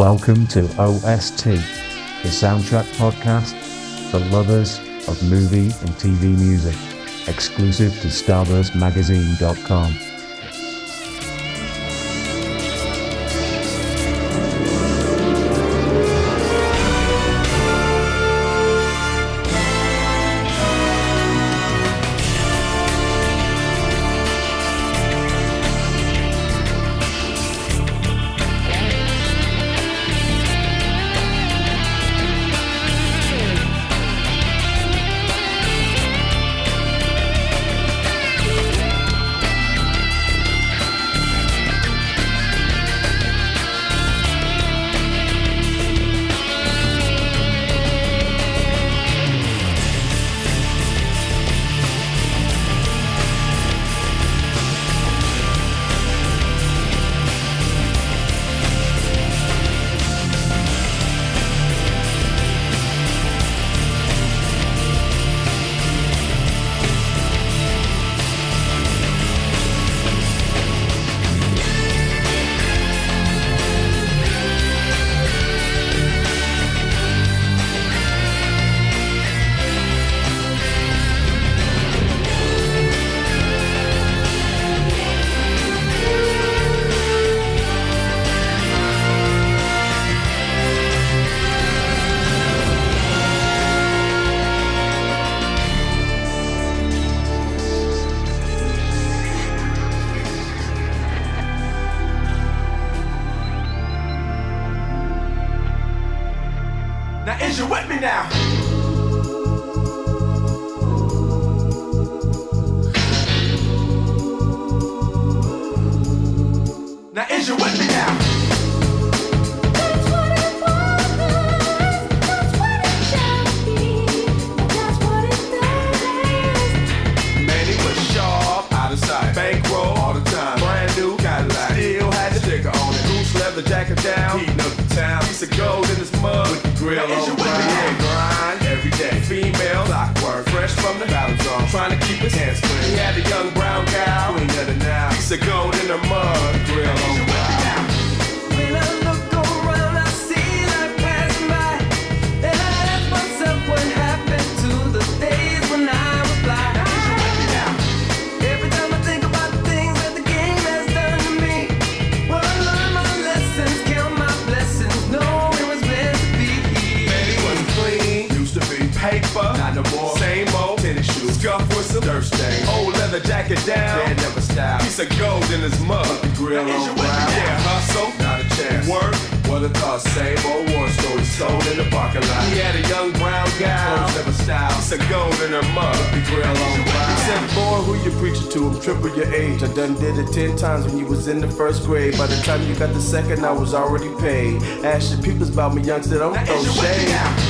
Welcome to OST, the soundtrack podcast for lovers of movie and TV music, exclusive to StarburstMagazine.com. Now is you with me now? That's what it was. That's what it shall be. That's what it does. Was sharp, out of sight. Bankroll all the time. Brand new Cadillac. Still had the sticker on it. Goose leather jacket down. Heating up the town. Piece of gold in his mug. With the grill Now, is you on with me grind. grind every day. Female clockwork. Fresh from the battle zone. Trying to keep his hands clean. He had a young brown cow. Of the now. Piece of gold of gold in his mug, grill on you with me now? Yeah, hustle, not a chance. Work, what a thought, same old war story sold in the parking lot. He had a young brown gal, clothes never style. Piece of gold in her mug, grill on. He said, boy, who you preaching to? I'm triple your age. I done did it ten times when you was in the first grade. By the time you got the second, I was already paid. Ask your peoples about me, youngster, don't Now, throw is you with shade.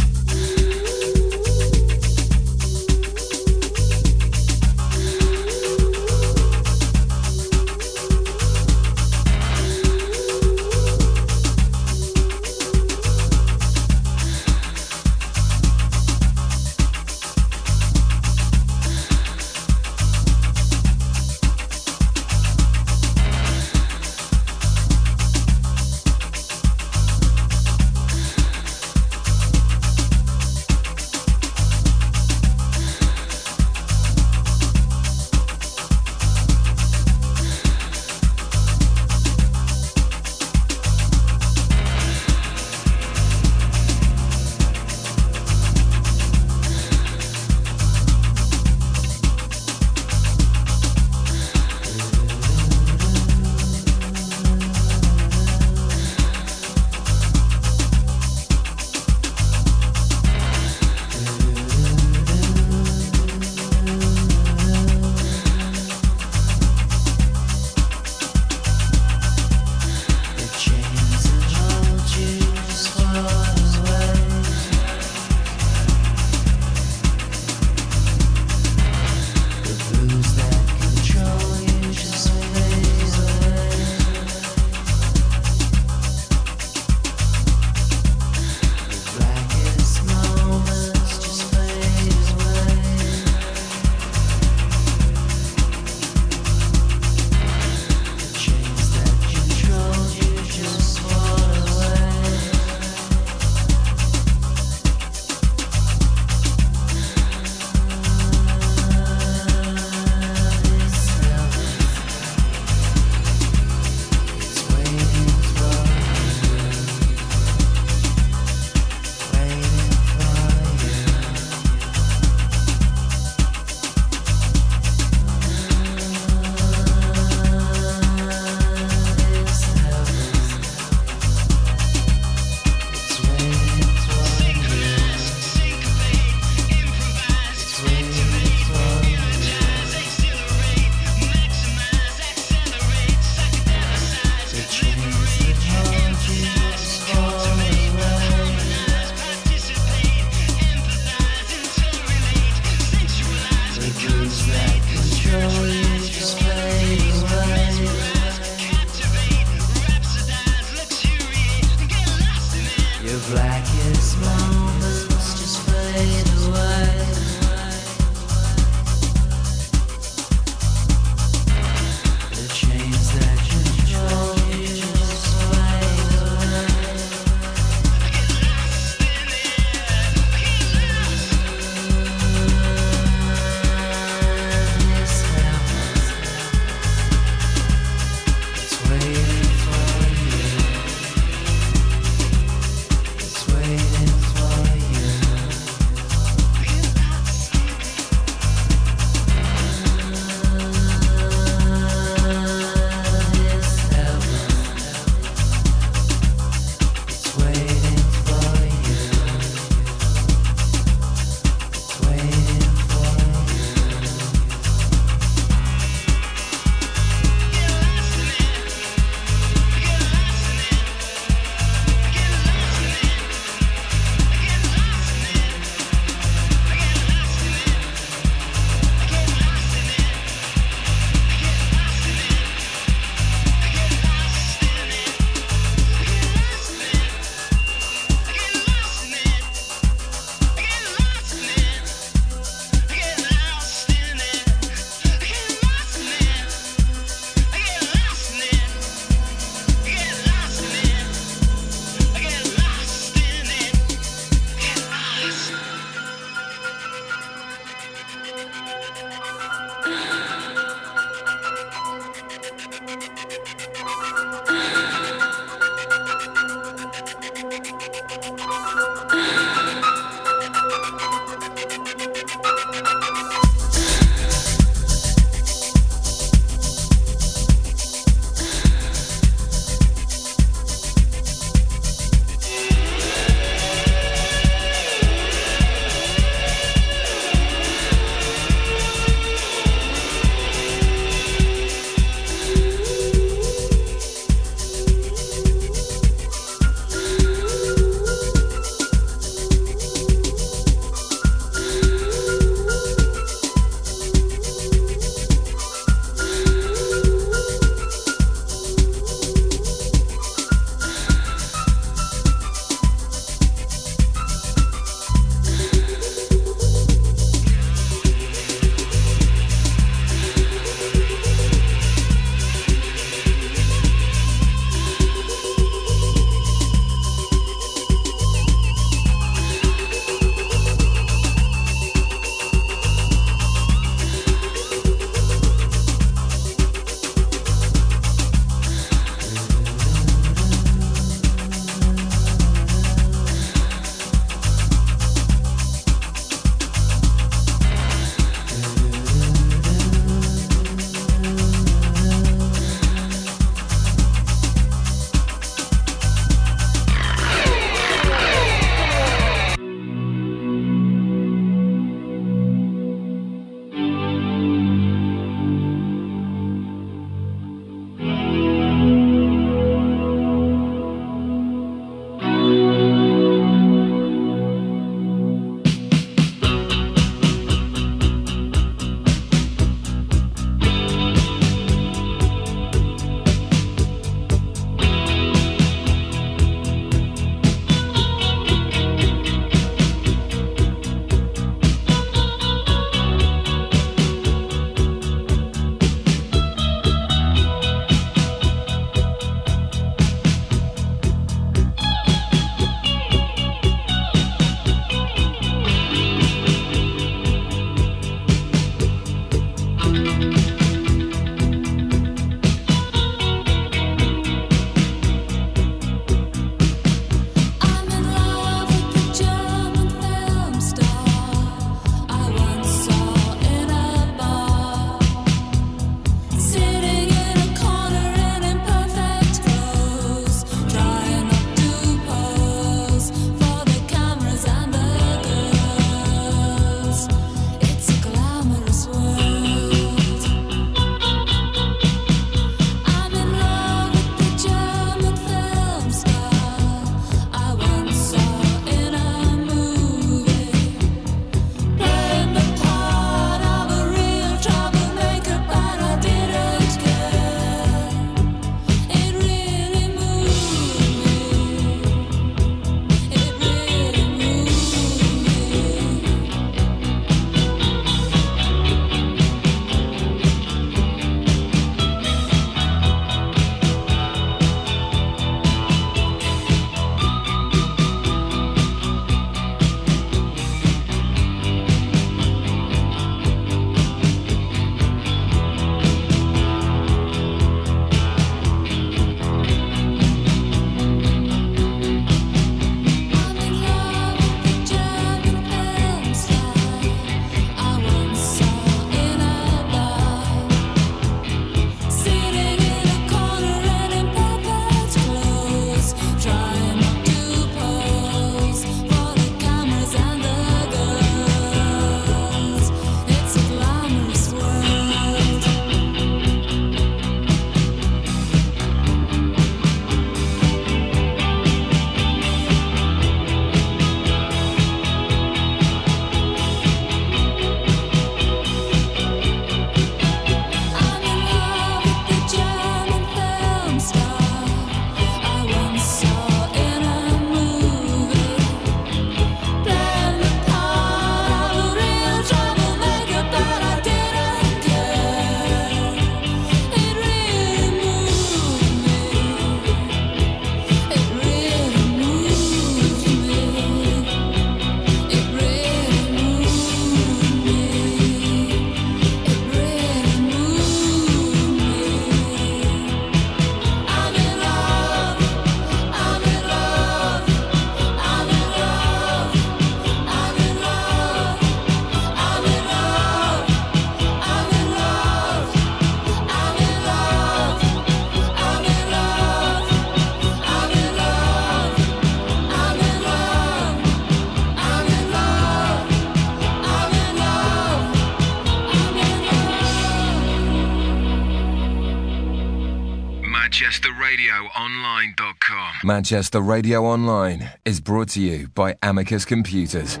Manchester Radio Online is brought to you by Amicus Computers.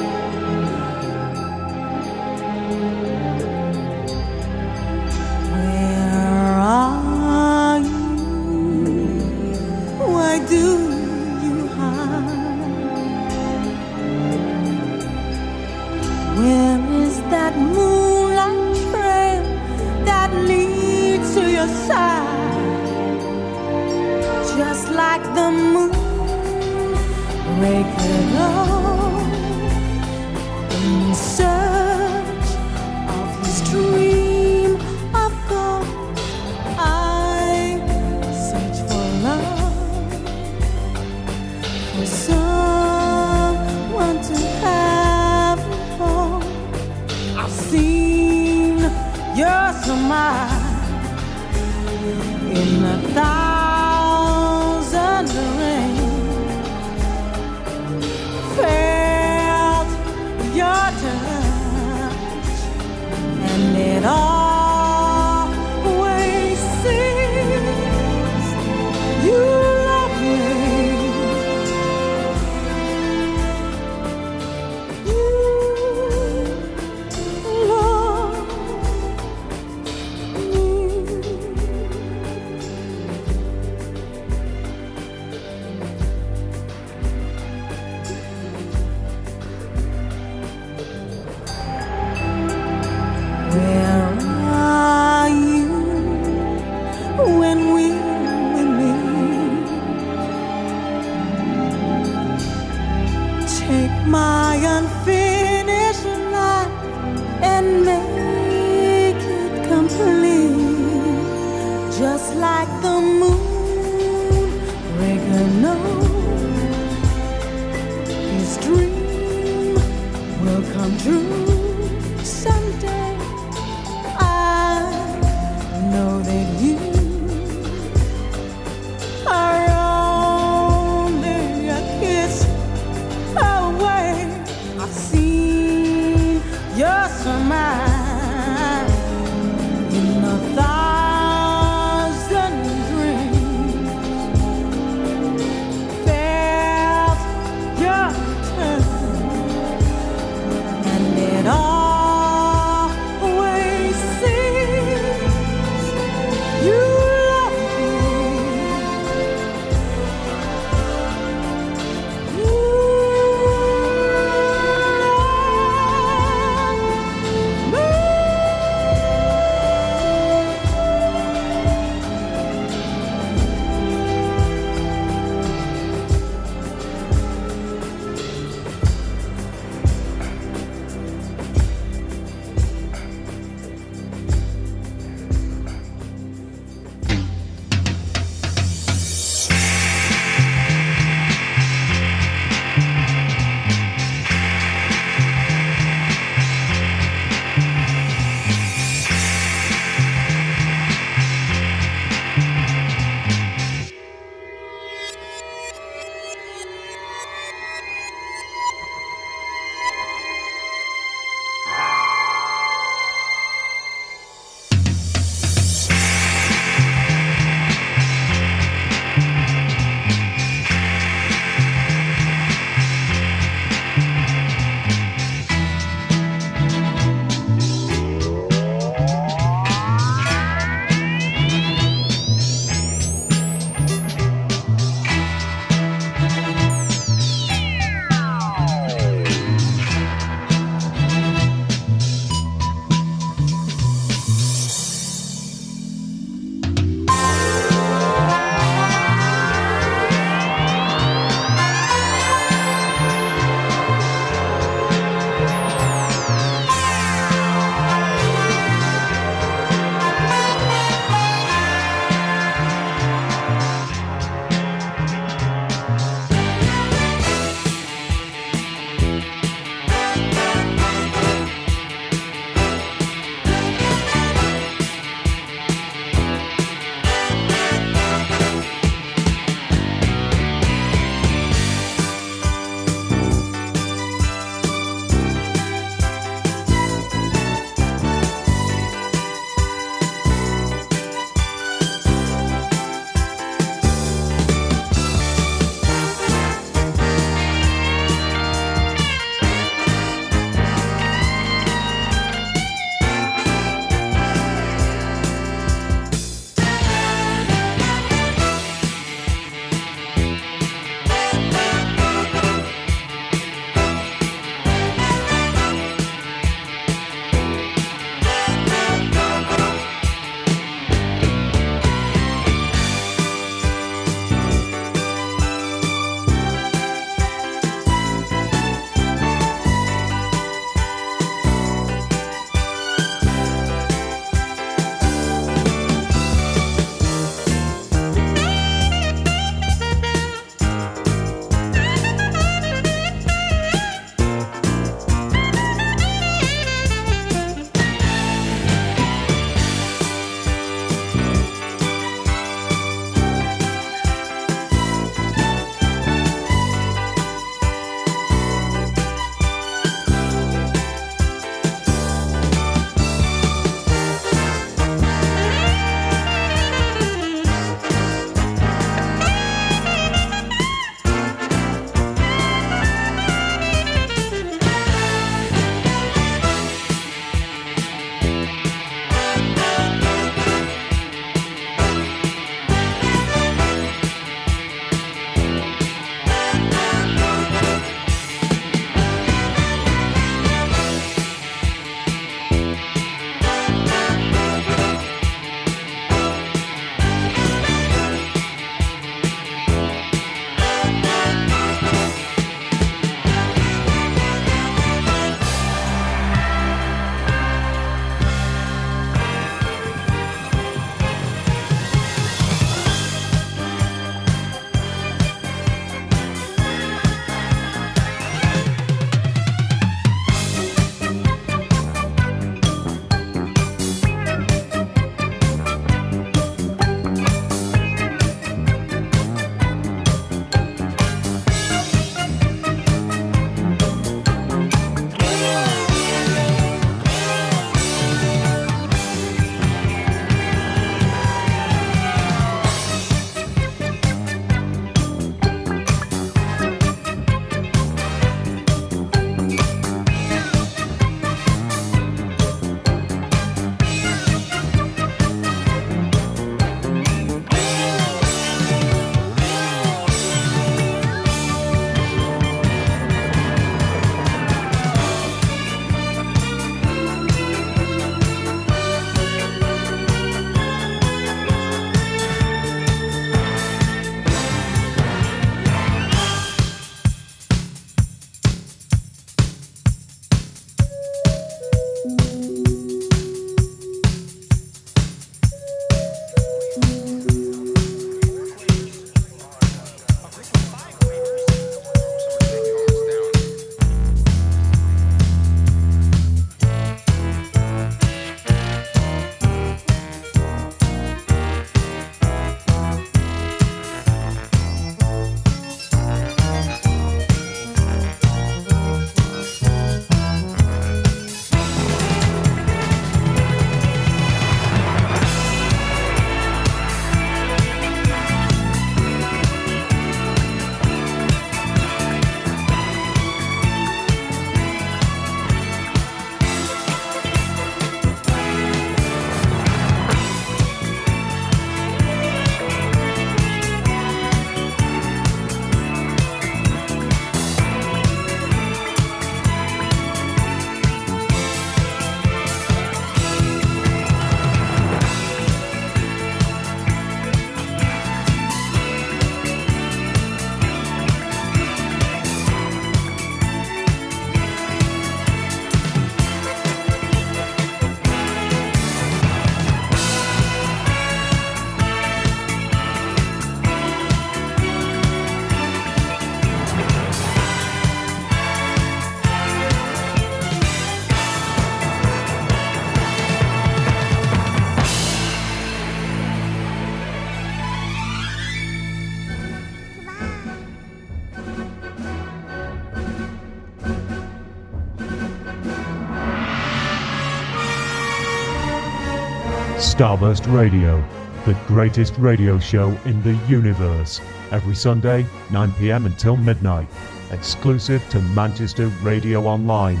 Starburst Radio, the greatest radio show in the universe. Every Sunday, 9 pm until midnight. Exclusive to Manchester Radio Online.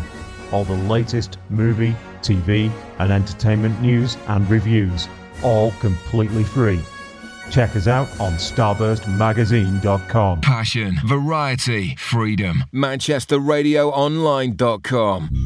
All the latest movie, TV, and entertainment news and reviews, all completely free. Check us out on starburstmagazine.com. Passion, variety, freedom. ManchesterRadioOnline.com.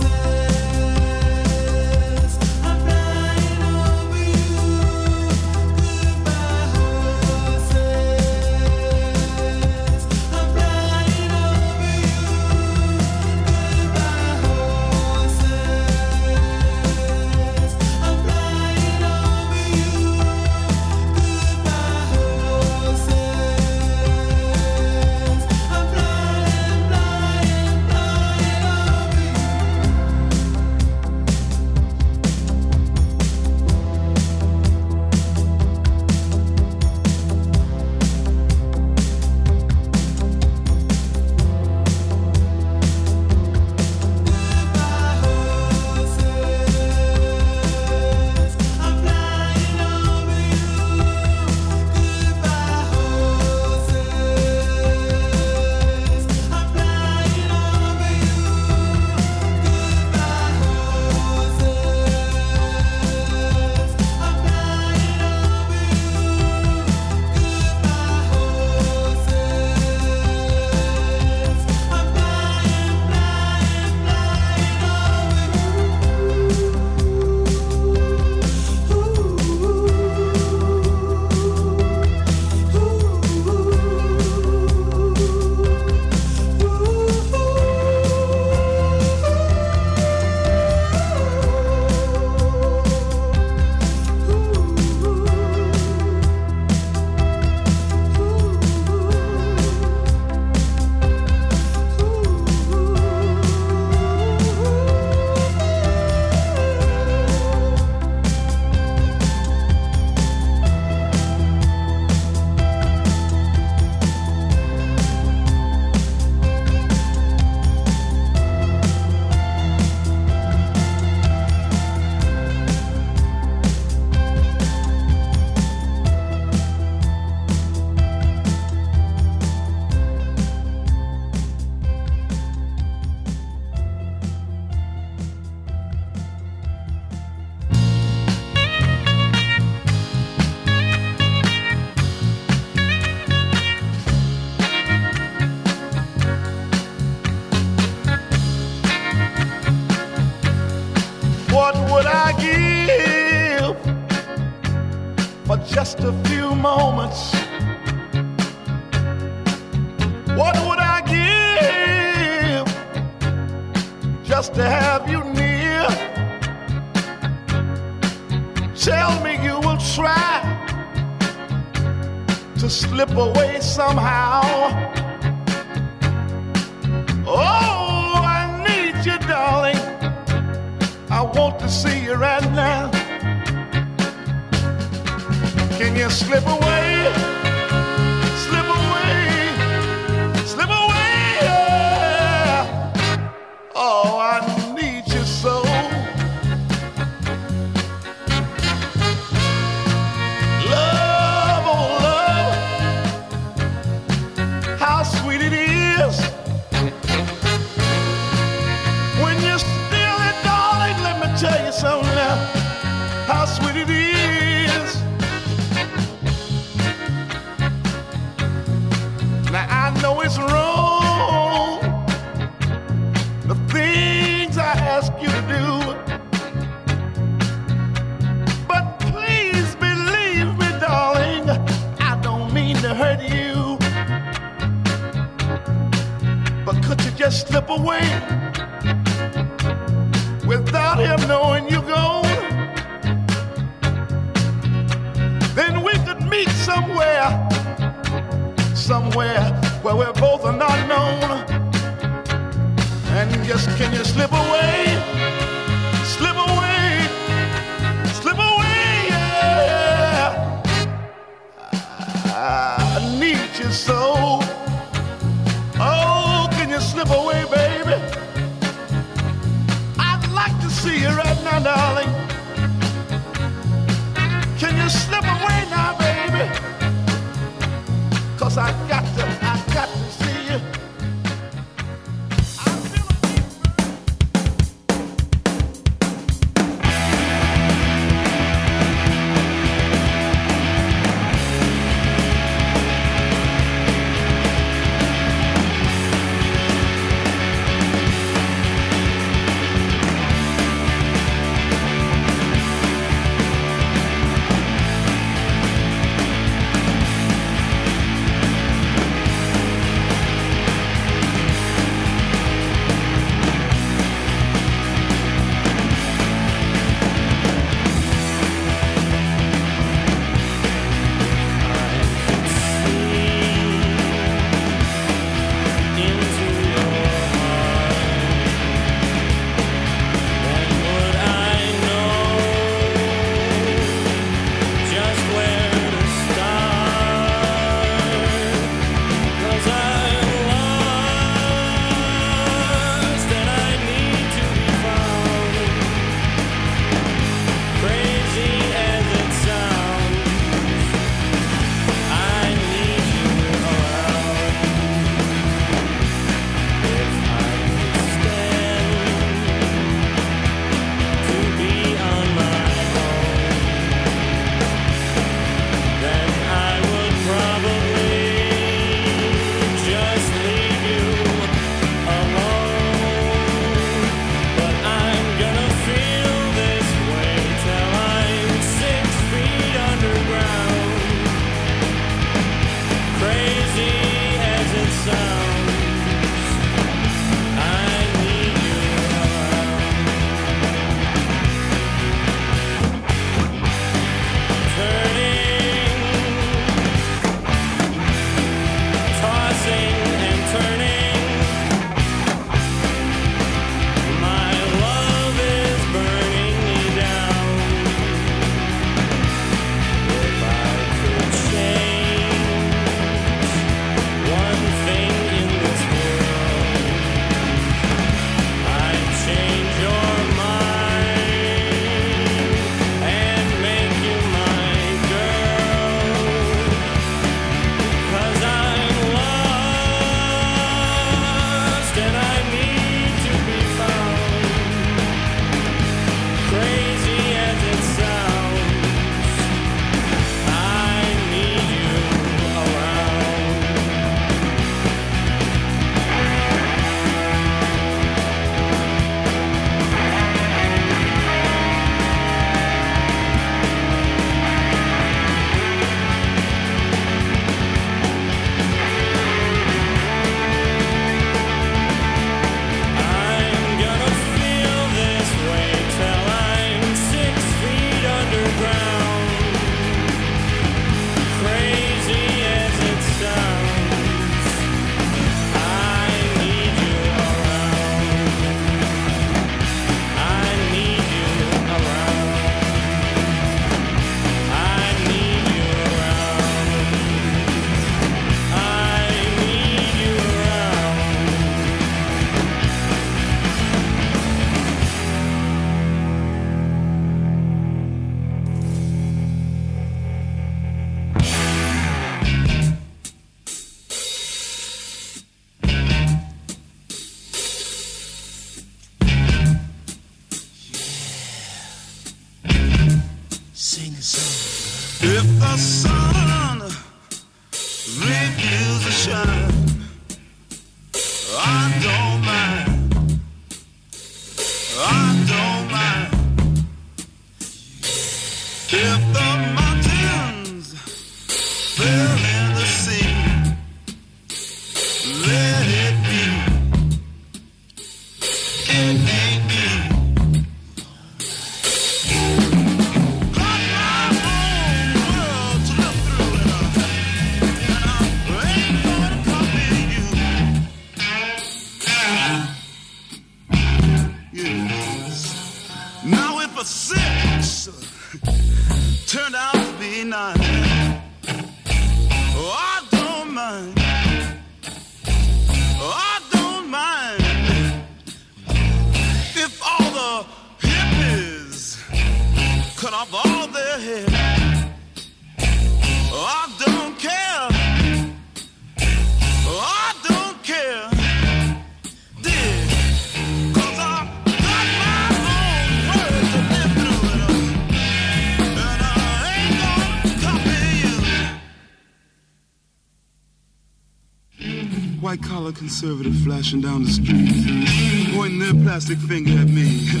conservative flashing down the street, pointing their plastic finger at me.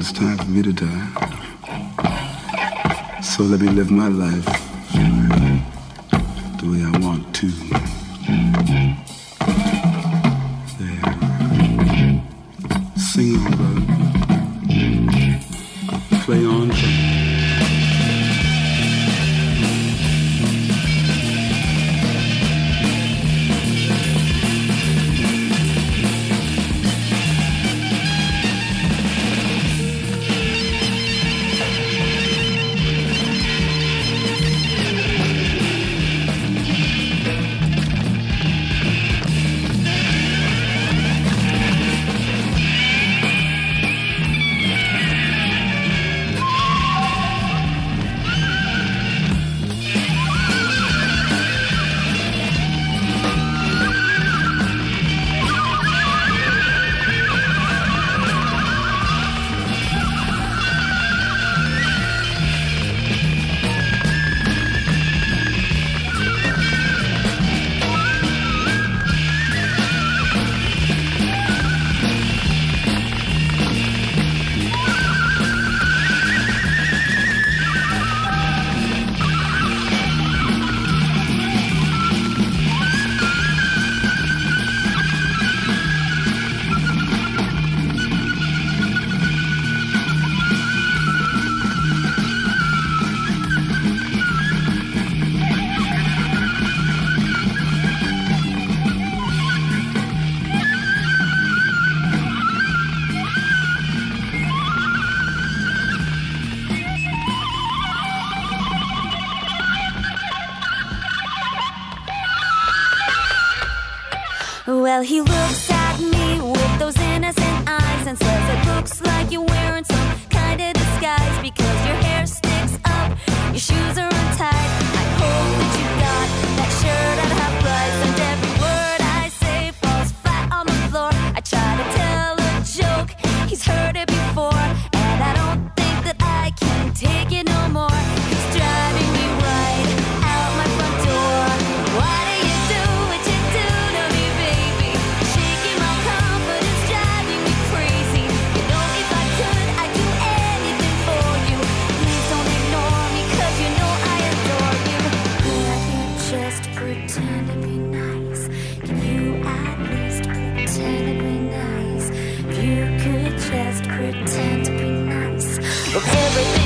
it's time for me to die. So let me live my life. Well, he looks look, everything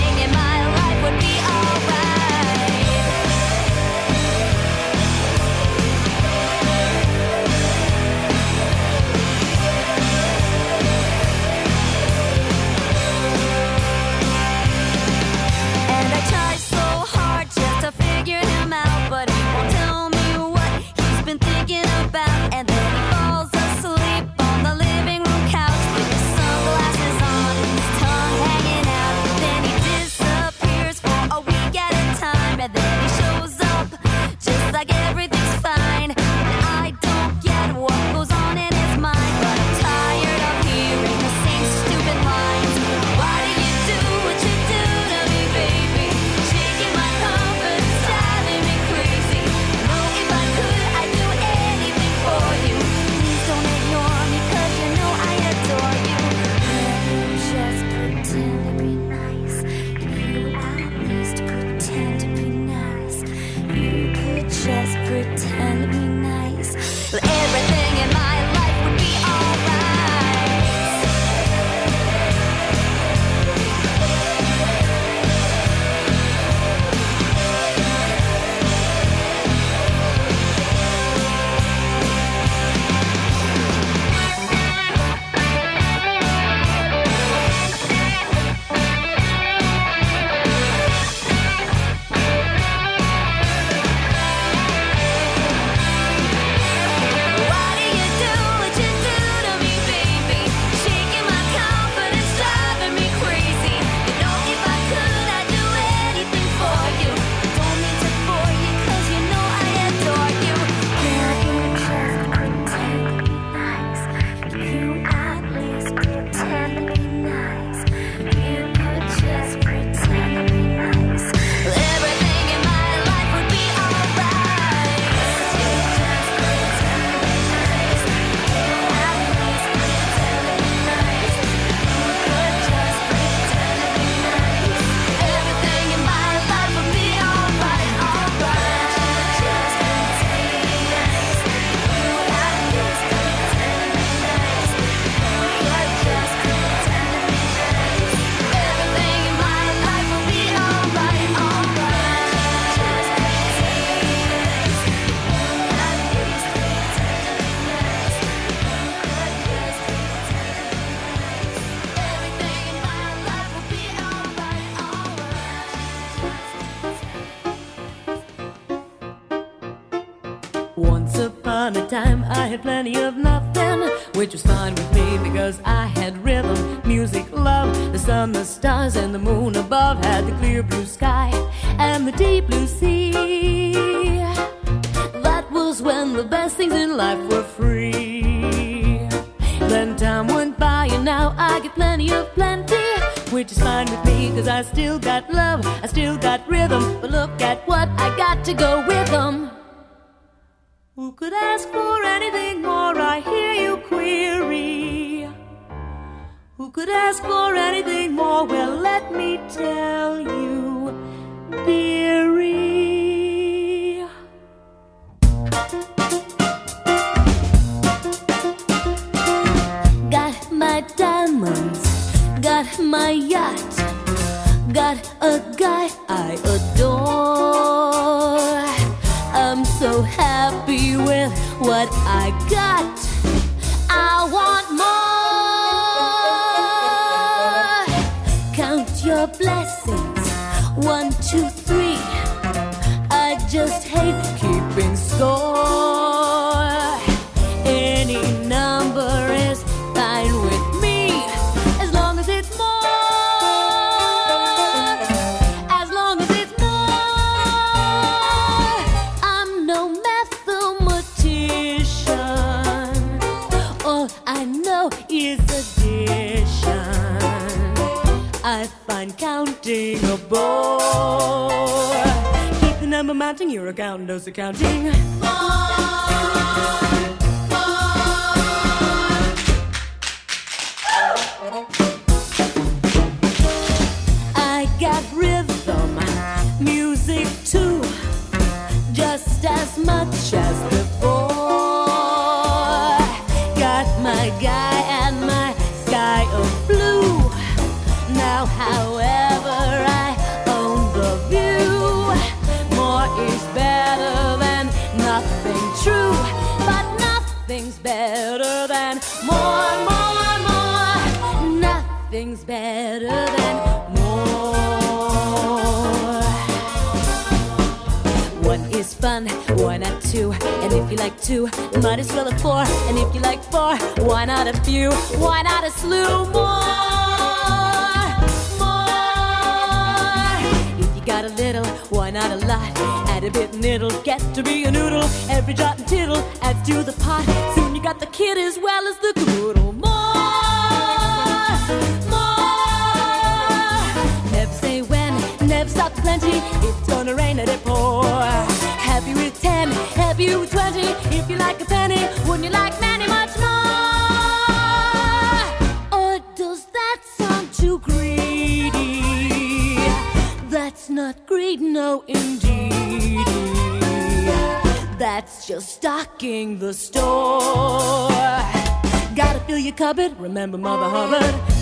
Number mounting, your account does the counting. Two, might as well have four. And if you like four, why not a few? Why not a slew more? More. If you got a little, why not a lot? Add a bit and it'll get to be a noodle. Every jot and tittle adds to the pot. Soon you got the kid as well as the caboodle. More, more. Never say when, never stop plenty. It's gonna rain, let it pour. Happy with ten, happy with twenty. That's just stocking the store. Gotta fill your cupboard, remember Mother Hubbard.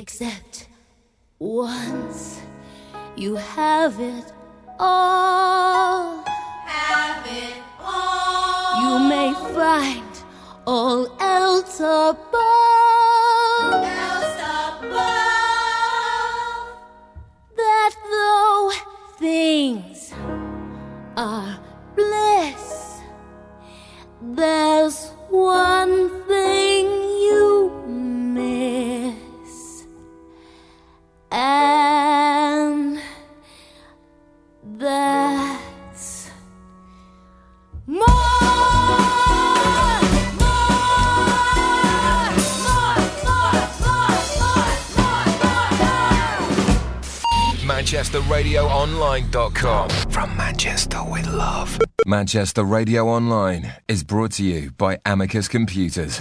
Except once you have it all. Have it all. You may find all else above. Else above. That though things are bliss, there's ManchesterRadioOnline.com. From Manchester with love. Manchester Radio Online is brought to you by Amicus Computers.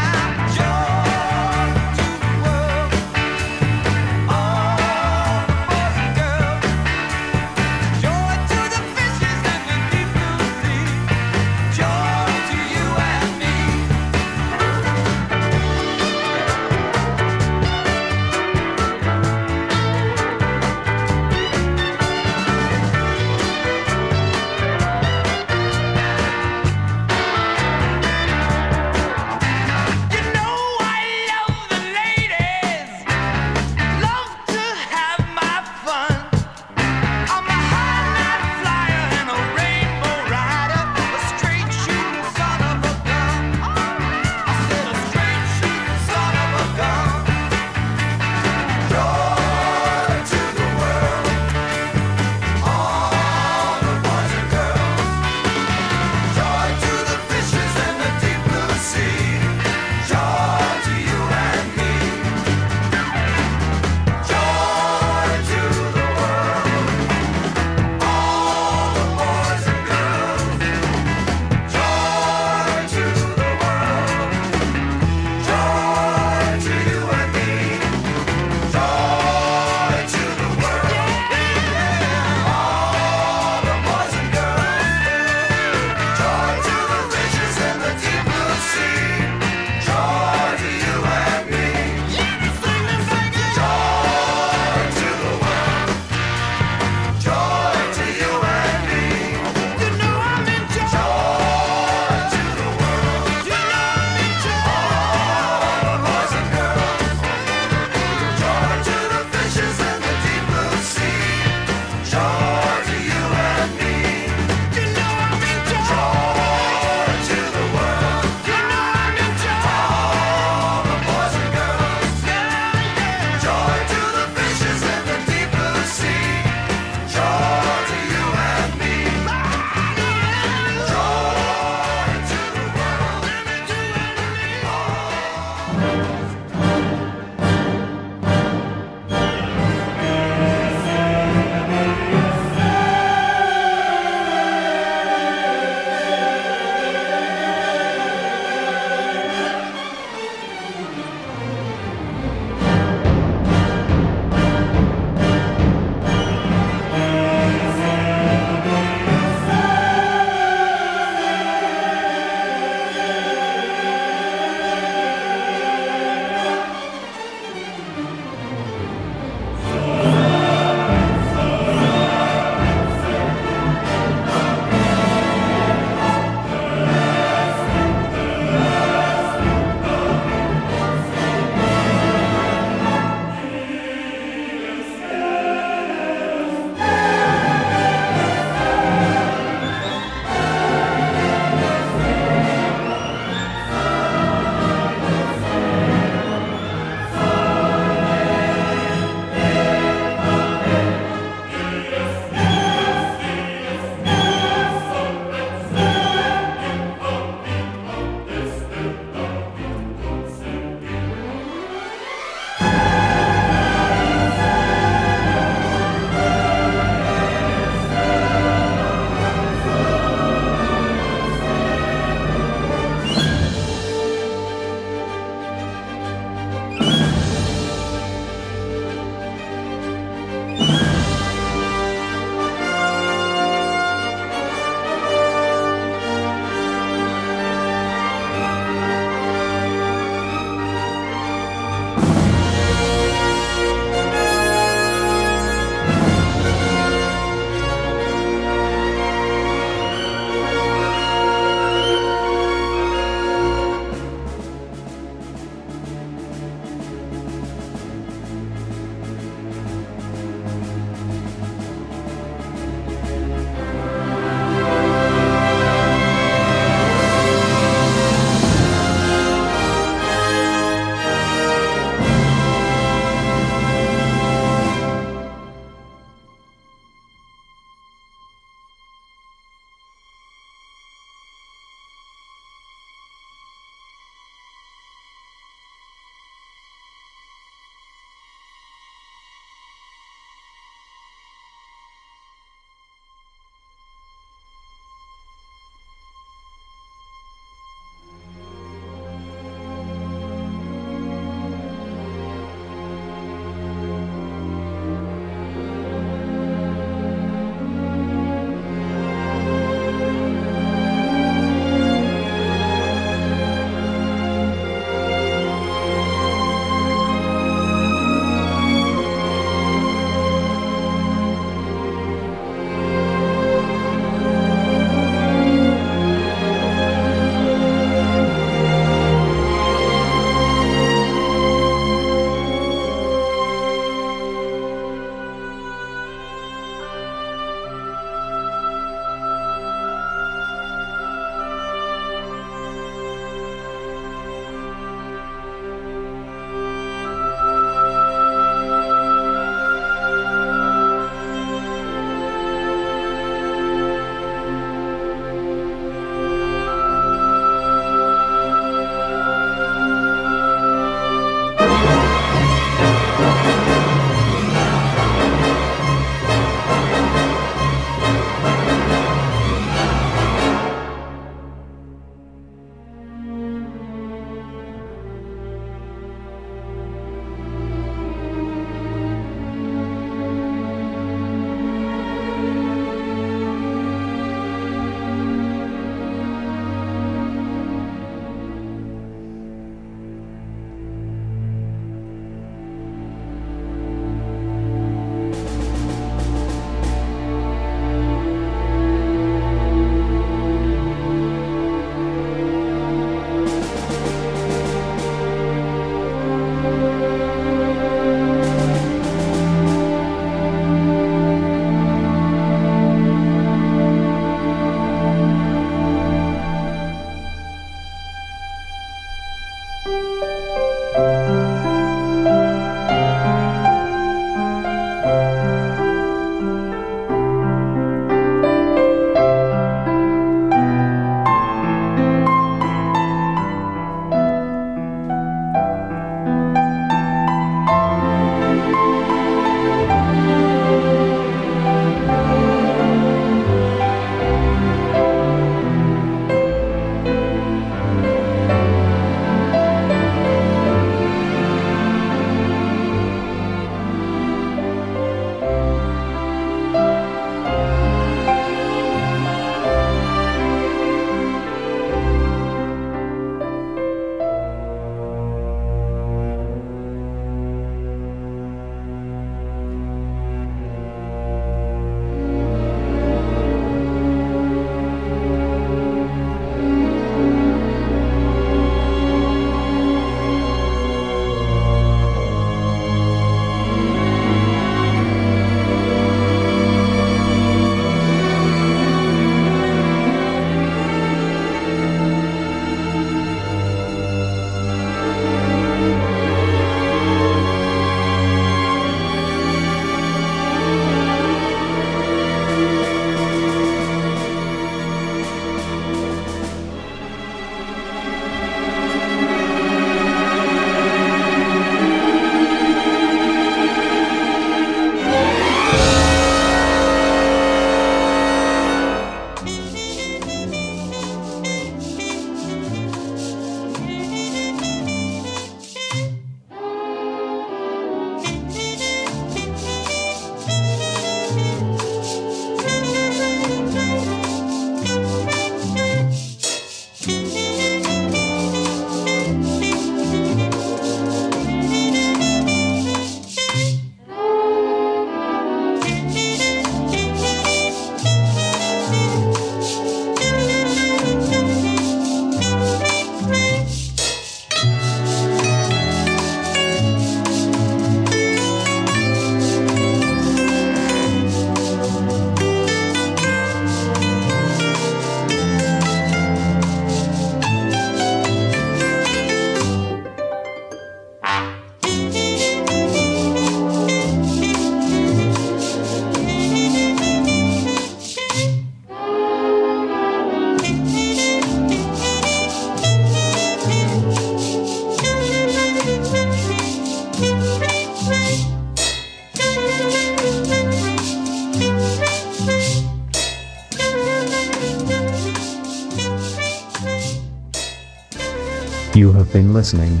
Been listening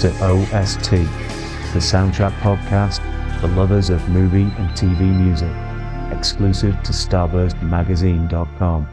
to OST, the soundtrack podcast for lovers of movie and TV music, exclusive to StarburstMagazine.com.